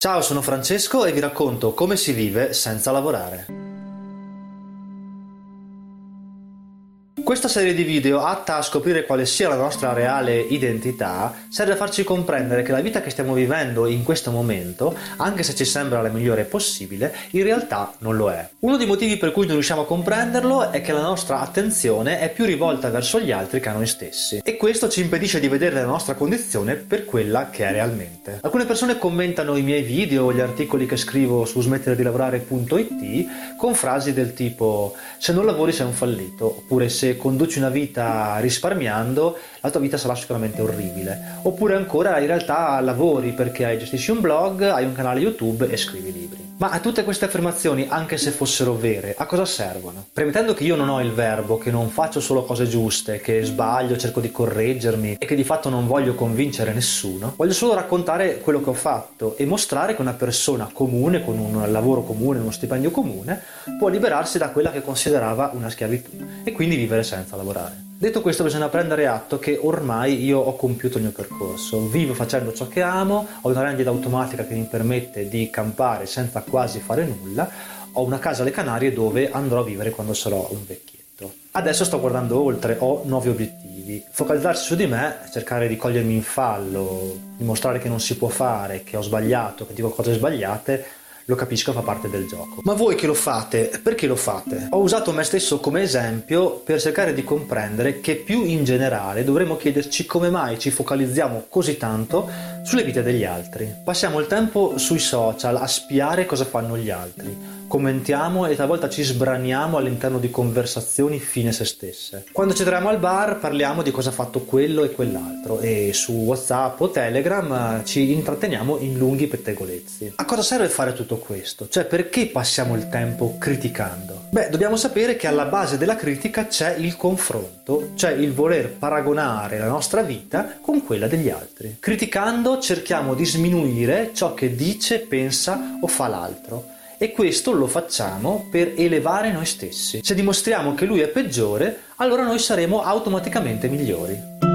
Ciao, sono Francesco e vi racconto come si vive senza lavorare. Questa serie di video, atta a scoprire quale sia la nostra reale identità, serve a farci comprendere che la vita che stiamo vivendo in questo momento, anche se ci sembra la migliore possibile, in realtà non lo è. Uno dei motivi per cui non riusciamo a comprenderlo è che la nostra attenzione è più rivolta verso gli altri che a noi stessi e questo ci impedisce di vedere la nostra condizione per quella che è realmente. Alcune persone commentano i miei video o gli articoli che scrivo su smettere di lavorare.it con frasi del tipo se non lavori sei un fallito oppure se conduci una vita risparmiando, la tua vita sarà sicuramente orribile. Oppure ancora in realtà lavori perché gestisci un blog, hai un canale YouTube e scrivi libri. Ma a tutte queste affermazioni, anche se fossero vere, a cosa servono? Premettendo che io non ho il verbo, che non faccio solo cose giuste, che sbaglio, cerco di correggermi e che di fatto non voglio convincere nessuno, voglio solo raccontare quello che ho fatto e mostrare che una persona comune, con un lavoro comune, uno stipendio comune, può liberarsi da quella che considerava una schiavitù e quindi vivere senza lavorare. Detto questo bisogna prendere atto che ormai io ho compiuto il mio percorso, vivo facendo ciò che amo, ho una rendita automatica che mi permette di campare senza quasi fare nulla, ho una casa alle Canarie dove andrò a vivere quando sarò un vecchietto. Adesso sto guardando oltre, ho nuovi obiettivi. Focalizzarsi su di me, cercare di cogliermi in fallo, dimostrare che non si può fare, che ho sbagliato, che dico cose sbagliate, lo capisco, fa parte del gioco. Ma voi che lo fate, perché lo fate? Ho usato me stesso come esempio per cercare di comprendere che più in generale dovremmo chiederci come mai ci focalizziamo così tanto sulle vite degli altri. Passiamo il tempo sui social a spiare cosa fanno gli altri commentiamo e talvolta ci sbraniamo all'interno di conversazioni fine se stesse. Quando ci troviamo al bar parliamo di cosa ha fatto quello e quell'altro e su WhatsApp o Telegram ci intratteniamo in lunghi pettegolezzi. A cosa serve fare tutto questo? Cioè perché passiamo il tempo criticando? Beh, dobbiamo sapere che alla base della critica c'è il confronto, cioè il voler paragonare la nostra vita con quella degli altri. Criticando cerchiamo di sminuire ciò che dice, pensa o fa l'altro e questo lo facciamo per elevare noi stessi. Se dimostriamo che lui è peggiore, allora noi saremo automaticamente migliori.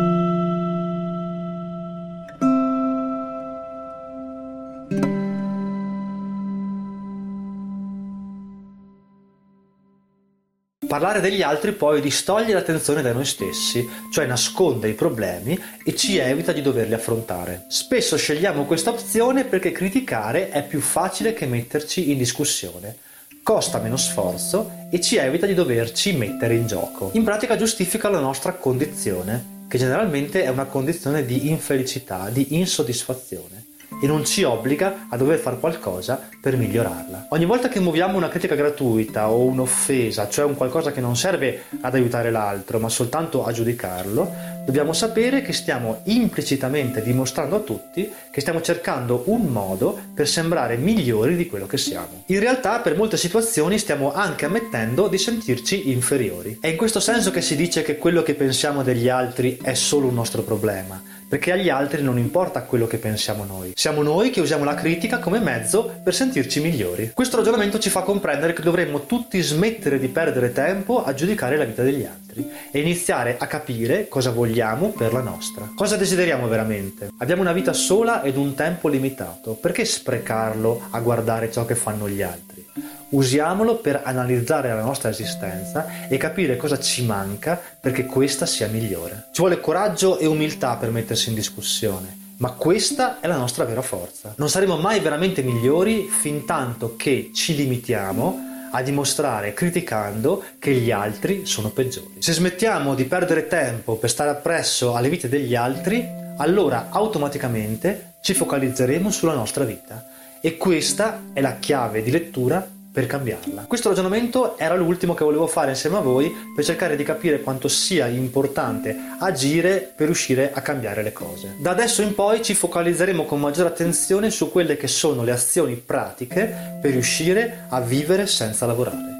Parlare degli altri poi distoglie l'attenzione da noi stessi, cioè nasconde i problemi e ci evita di doverli affrontare. Spesso scegliamo questa opzione perché criticare è più facile che metterci in discussione costa meno sforzo e ci evita di doverci mettere in gioco. In pratica giustifica la nostra condizione, che generalmente è una condizione di infelicità, di insoddisfazione e non ci obbliga a dover fare qualcosa per migliorarla. Ogni volta che muoviamo una critica gratuita o un'offesa, cioè un qualcosa che non serve ad aiutare l'altro ma soltanto a giudicarlo, dobbiamo sapere che stiamo implicitamente dimostrando a tutti che stiamo cercando un modo per sembrare migliori di quello che siamo. In realtà per molte situazioni stiamo anche ammettendo di sentirci inferiori. È in questo senso che si dice che quello che pensiamo degli altri è solo un nostro problema perché agli altri non importa quello che pensiamo noi. Siamo noi che usiamo la critica come mezzo per sentirci migliori. Questo ragionamento ci fa comprendere che dovremmo tutti smettere di perdere tempo a giudicare la vita degli altri e iniziare a capire cosa vogliamo per la nostra. Cosa desideriamo veramente? Abbiamo una vita sola ed un tempo limitato, perché sprecarlo a guardare ciò che fanno gli altri? Usiamolo per analizzare la nostra esistenza e capire cosa ci manca perché questa sia migliore. Ci vuole coraggio e umiltà per mettersi in discussione, ma questa è la nostra vera forza. Non saremo mai veramente migliori fin tanto che ci limitiamo a dimostrare criticando che gli altri sono peggiori. Se smettiamo di perdere tempo per stare appresso alle vite degli altri, allora automaticamente ci focalizzeremo sulla nostra vita. E questa è la chiave di lettura per cambiarla. Questo ragionamento era l'ultimo che volevo fare insieme a voi per cercare di capire quanto sia importante agire per riuscire a cambiare le cose. Da adesso in poi ci focalizzeremo con maggiore attenzione su quelle che sono le azioni pratiche per riuscire a vivere senza lavorare.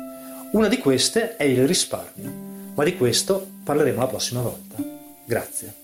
Una di queste è il risparmio, ma di questo parleremo la prossima volta. Grazie.